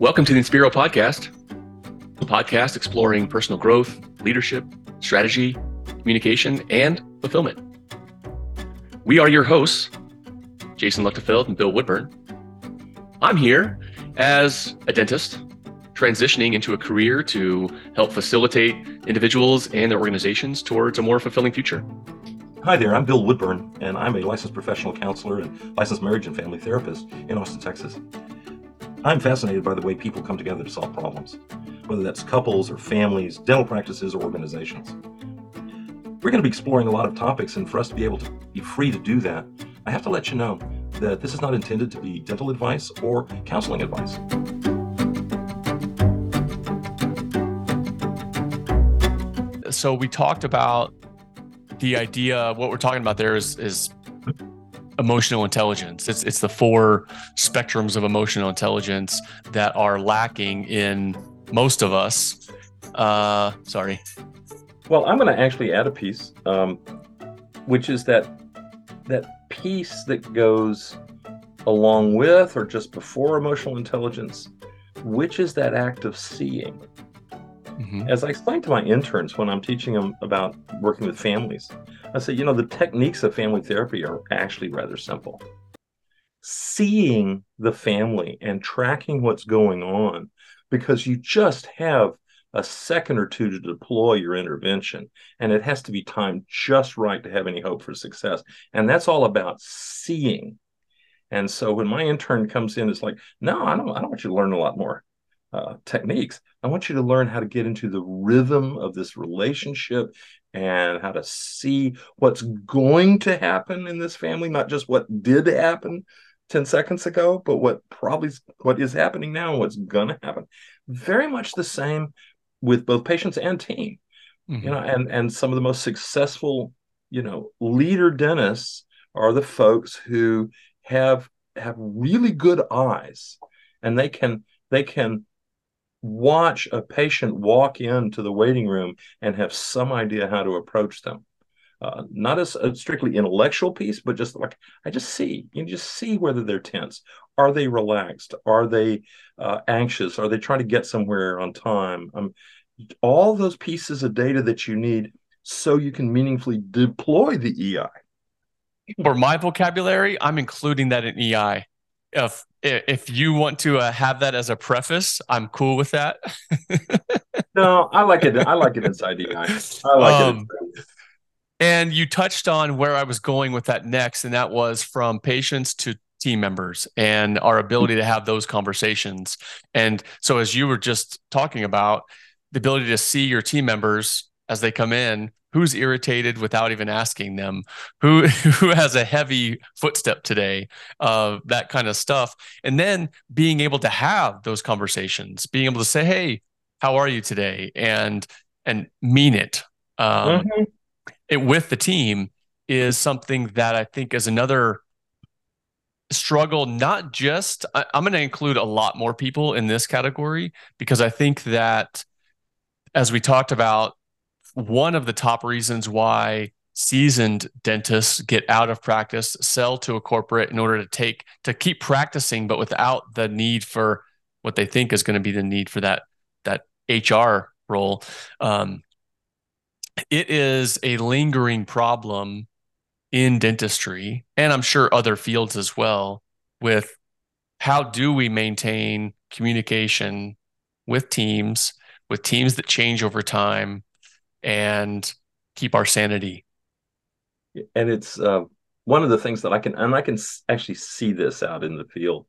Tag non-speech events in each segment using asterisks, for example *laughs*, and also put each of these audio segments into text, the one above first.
Welcome to the Inspiro Podcast, a podcast exploring personal growth, leadership, strategy, communication, and fulfillment. We are your hosts, Jason Luchtefeld and Bill Woodburn. I'm here as a dentist transitioning into a career to help facilitate individuals and their organizations towards a more fulfilling future. Hi there, I'm Bill Woodburn, and I'm a licensed professional counselor and licensed marriage and family therapist in Austin, Texas. I'm fascinated by the way people come together to solve problems, whether that's couples or families, dental practices, or organizations. We're going to be exploring a lot of topics, and for us to be able to be free to do that, I have to let you know that this is not intended to be dental advice or counseling advice. So we talked about the idea. What we're talking about there is is emotional intelligence. It's it's the four spectrums of emotional intelligence that are lacking in most of us. Uh, sorry. Well, I'm going to actually add a piece, um, which is that that piece that goes along with or just before emotional intelligence, which is that act of seeing. Mm-hmm. As I explain to my interns when I'm teaching them about working with families, I say, you know, the techniques of family therapy are actually rather simple. Seeing the family and tracking what's going on because you just have a second or two to deploy your intervention and it has to be timed just right to have any hope for success and that's all about seeing and so when my intern comes in it's like no i don't i don't want you to learn a lot more uh, techniques. I want you to learn how to get into the rhythm of this relationship and how to see what's going to happen in this family, not just what did happen 10 seconds ago, but what probably what is happening now and what's going to happen. Very much the same with both patients and team. Mm-hmm. You know, and and some of the most successful, you know, leader dentists are the folks who have have really good eyes and they can they can watch a patient walk into the waiting room and have some idea how to approach them. Uh, not as a strictly intellectual piece, but just like I just see, you just see whether they're tense. Are they relaxed? Are they uh, anxious? Are they trying to get somewhere on time? Um, all those pieces of data that you need so you can meaningfully deploy the EI. For my vocabulary, I'm including that in EI if if you want to uh, have that as a preface, I'm cool with that. *laughs* no, I like it. I like it inside the I like um, it. And you touched on where I was going with that next, and that was from patients to team members and our ability to have those conversations. And so, as you were just talking about, the ability to see your team members as they come in who's irritated without even asking them? Who *laughs* who has a heavy footstep today uh, that kind of stuff? And then being able to have those conversations being able to say hey how are you today? and and mean it um, mm-hmm. it with the team is something that i think is another struggle not just I, i'm going to include a lot more people in this category because i think that as we talked about one of the top reasons why seasoned dentists get out of practice, sell to a corporate in order to take to keep practicing, but without the need for what they think is going to be the need for that that HR role. Um, it is a lingering problem in dentistry, and I'm sure other fields as well. With how do we maintain communication with teams, with teams that change over time, and keep our sanity. And it's uh, one of the things that I can, and I can actually see this out in the field.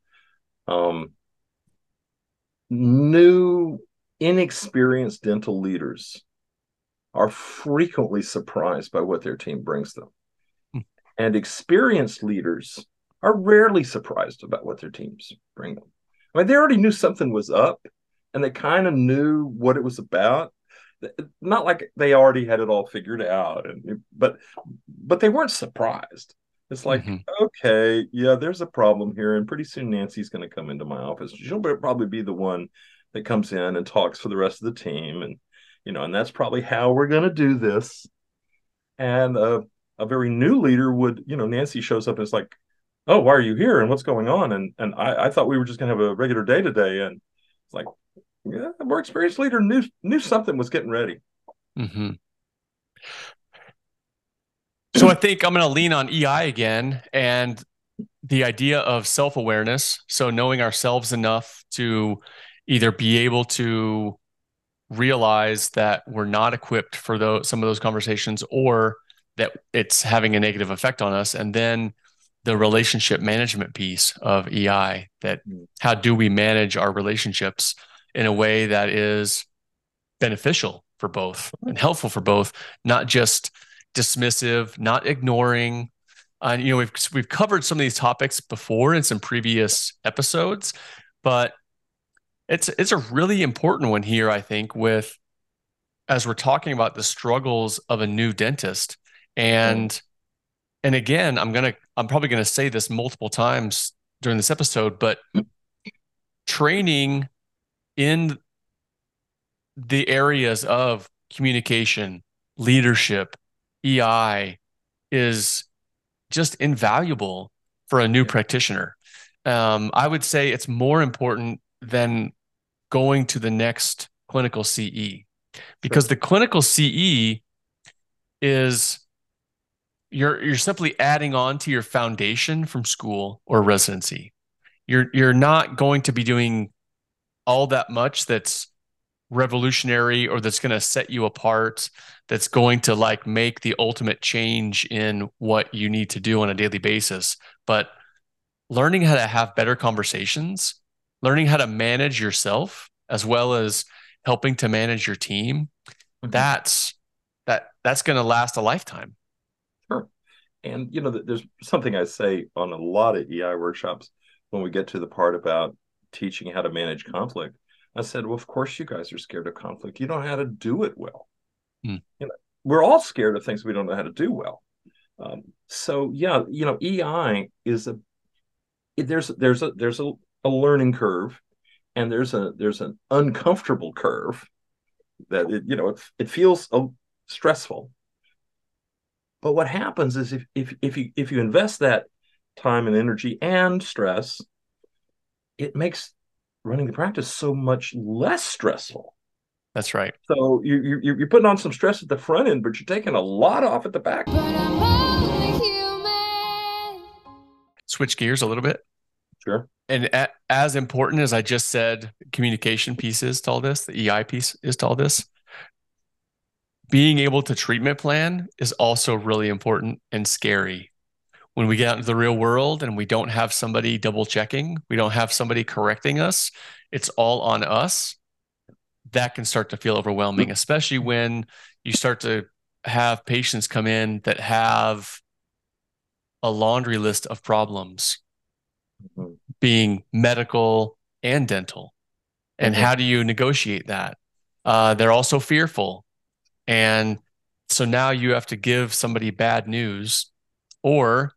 Um, new, inexperienced dental leaders are frequently surprised by what their team brings them. Hmm. And experienced leaders are rarely surprised about what their teams bring them. I mean, they already knew something was up and they kind of knew what it was about not like they already had it all figured out and but but they weren't surprised. It's like mm-hmm. okay yeah there's a problem here and pretty soon nancy's going to come into my office. She'll probably be the one that comes in and talks for the rest of the team and you know and that's probably how we're going to do this. And uh, a very new leader would you know nancy shows up and it's like oh why are you here and what's going on? And and i, I thought we were just going to have a regular day today and It's like, yeah, a more experienced leader knew knew something was getting ready. Mm-hmm. So I think I'm going to lean on EI again and the idea of self awareness. So knowing ourselves enough to either be able to realize that we're not equipped for those some of those conversations or that it's having a negative effect on us and then the relationship management piece of EI that mm. how do we manage our relationships in a way that is beneficial for both and helpful for both not just dismissive not ignoring uh, you know we've we've covered some of these topics before in some previous episodes but it's it's a really important one here, I think, with as we're talking about the struggles of a new dentist. And mm. and again, I'm gonna I'm probably gonna say this multiple times during this episode, but training in the areas of communication, leadership, EI is just invaluable for a new practitioner. Um, I would say it's more important than going to the next clinical CE because the clinical CE is you're you're simply adding on to your foundation from school or residency. You're you're not going to be doing all that much that's revolutionary or that's going to set you apart that's going to like make the ultimate change in what you need to do on a daily basis. But learning how to have better conversations learning how to manage yourself as well as helping to manage your team mm-hmm. that's that that's going to last a lifetime. Sure. And you know there's something i say on a lot of ei workshops when we get to the part about teaching how to manage conflict. I said well of course you guys are scared of conflict. You don't know how to do it well. Mm. you know we're all scared of things we don't know how to do well. Um, so yeah you know ei is a there's there's a there's a a learning curve and there's a there's an uncomfortable curve that it you know it, it feels uh, stressful. But what happens is if if if you if you invest that time and energy and stress it makes running the practice so much less stressful. That's right. So you, you you're putting on some stress at the front end but you're taking a lot off at the back. Switch gears a little bit. Sure. And a, as important as I just said, communication pieces to all this, the EI piece is to all this. Being able to treatment plan is also really important and scary. When we get out into the real world and we don't have somebody double checking, we don't have somebody correcting us, it's all on us. That can start to feel overwhelming, especially when you start to have patients come in that have a laundry list of problems. Mm-hmm being medical and dental. And mm-hmm. how do you negotiate that? Uh, they're also fearful. And so now you have to give somebody bad news or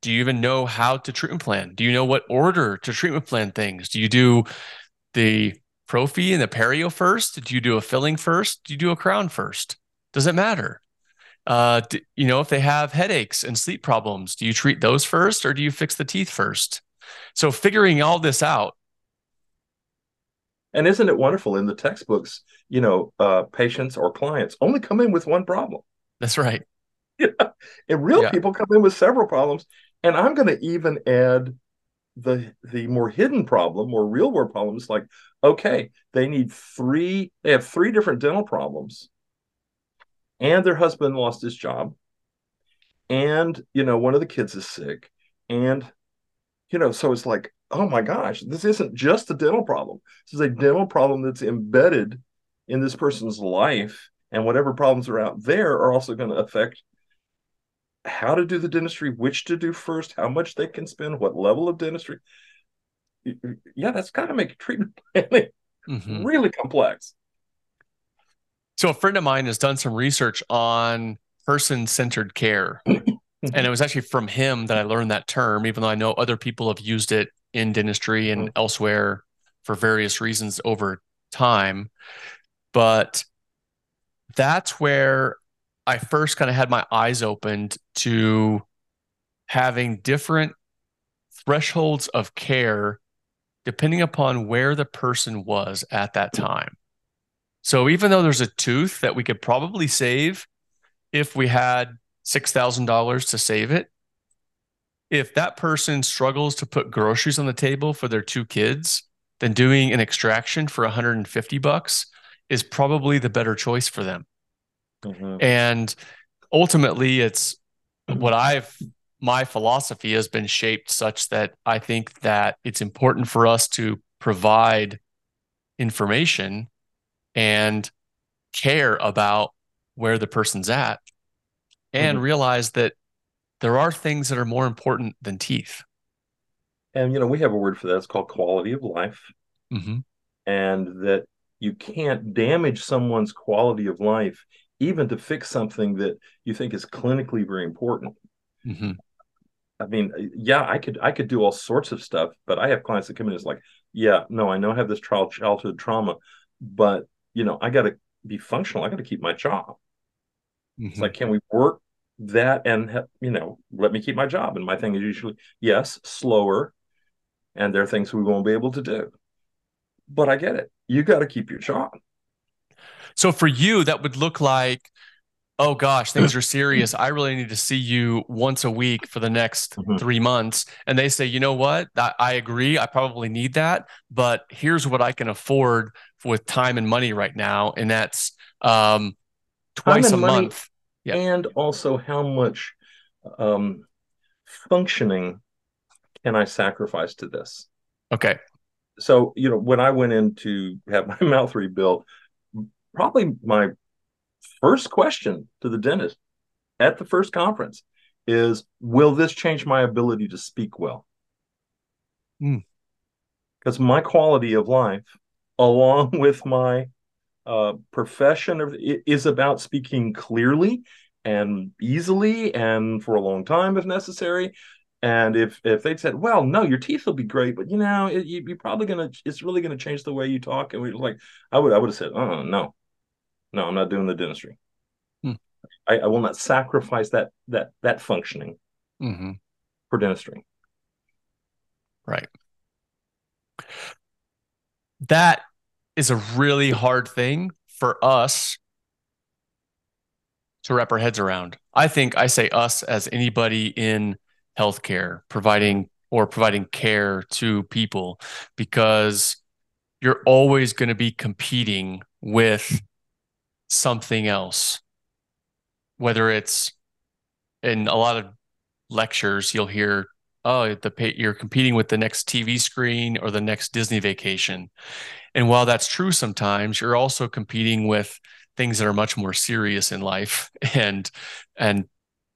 do you even know how to treatment plan? Do you know what order to treatment plan things? Do you do the prophy and the perio first? Do you do a filling first? Do you do a crown first? Does it matter? Uh, do, you know, if they have headaches and sleep problems, do you treat those first or do you fix the teeth first? So figuring all this out. And isn't it wonderful in the textbooks, you know, uh, patients or clients only come in with one problem. That's right. *laughs* Yeah. And real yeah. people come in with several problems. And I'm going to even add the the more hidden problem or real world problems like okay they need three they have three different dental problems. And their husband lost his job. And you know one of the kids is sick. And you know so it's like oh my gosh this isn't just a dental problem. This is a dental problem that's embedded in this person's life. And whatever problems are out there are also going to affect how to do the dentistry which to do first how much they can spend what level of dentistry yeah that's got to make treatment *laughs* planning mm-hmm. really complex so a friend of mine has done some research on person-centered care. and it was actually from him that I learned that term, even though I know other people have used it in dentistry and mm-hmm. elsewhere for various reasons over time. But that's where I first kind of had my eyes opened to having different thresholds of care depending upon where the person was at that time. So even though there's a tooth that we could probably save if we had $6,000 to save it, if that person struggles to put groceries on the table for their two kids, then doing an extraction for 150 bucks is probably the better choice for them. Mm-hmm. And ultimately it's what I've my philosophy has been shaped such that I think that it's important for us to provide information and care about where the person's at and mm-hmm. realize that there are things that are more important than teeth. And, you know, we have a word for that. It's called quality of life. Mm-hmm. And that you can't damage someone's quality of life, even to fix something that you think is clinically very important. Mm-hmm. I mean, yeah, I could I could do all sorts of stuff, but I have clients that come in and it's like, yeah, no, I know I have this child childhood trauma, but you know, I got to be functional. I got to keep my job. Mm-hmm. It's like, can we work that and you know, let me keep my job? And my thing is usually yes, slower, and there are things we won't be able to do. But I get it. You got to keep your job. So for you, that would look like oh gosh, things are serious. I really need to see you once a week for the next *laughs* mm-hmm. three months. And they say, you know what? I, I, agree. I probably need that, but here's what I can afford with time and money right now. And that's um, twice a month. Yep. And also how much um, functioning can I sacrifice to this? Okay. So, you know, when I went in to have my *laughs* mouth rebuilt, probably my first question to the dentist at the first conference is Will this change my ability to speak well? Because mm. my quality of life, *laughs* along with my uh, profession, is about speaking clearly and easily and for a long time if necessary. And if if they said, "Well, no, your teeth will be great, but you know, it, you, are probably gonna, it's really gonna change the way you talk," and we like, I would, I would have said, "Oh no, no, I'm not doing the dentistry. Hmm. I, I, will not sacrifice that that that functioning mm-hmm. for dentistry. Right. That is a really hard thing for us to wrap our heads around. I think I say us as anybody in healthcare providing or providing care to people because you're always going to be competing with something else, whether it's in a lot of lectures, you'll hear, oh, the you're competing with the next TV screen or the next Disney vacation. And while that's true sometimes, you're also competing with things that are much more serious in life. *laughs* And and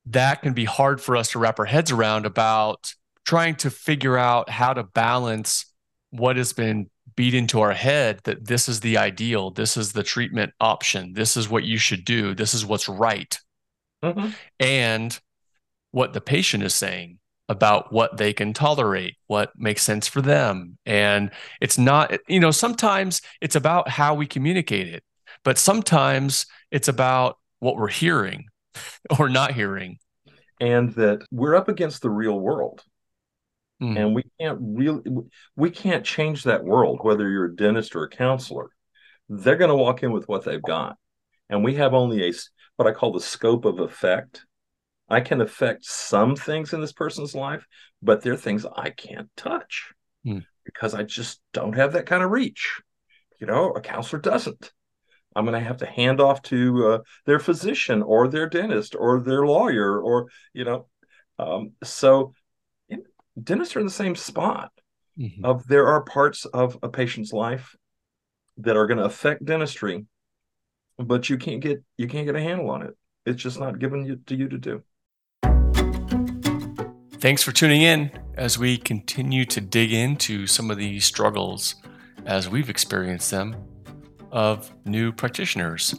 that can be hard for us to wrap our heads around about trying to figure out how to balance what has been beat into our head that this is the ideal, this is the treatment option, this is what you should do, this is what's right. Mm-hmm. And what the patient is saying about what they can tolerate, what makes sense for them. And it's not, you know, sometimes it's about how we communicate it, but sometimes it's about what we're hearing *laughs* or not hearing. And that we're up against the real world. Mm. And we can't really we can't change that world, whether you're a dentist or a counselor. They're going to walk in with what they've got. And we have only a what I call the scope of effect. I can affect some things in this person's life, but there are things I can't touch mm. because I just don't have that kind of reach. You know, a counselor doesn't. I'm going to have to hand off to uh, their physician or their dentist or their lawyer or you know. Um, so dentists are in the same spot mm-hmm. of there are parts of a patient's life that are going to affect dentistry but you can't get you can't get a handle on it it's just not given you, to you to do thanks for tuning in as we continue to dig into some of these struggles as we've experienced them of new practitioners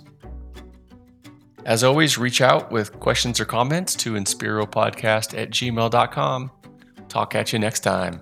as always, reach out with questions or comments to inspiropodcast at gmail.com. Talk at you next time.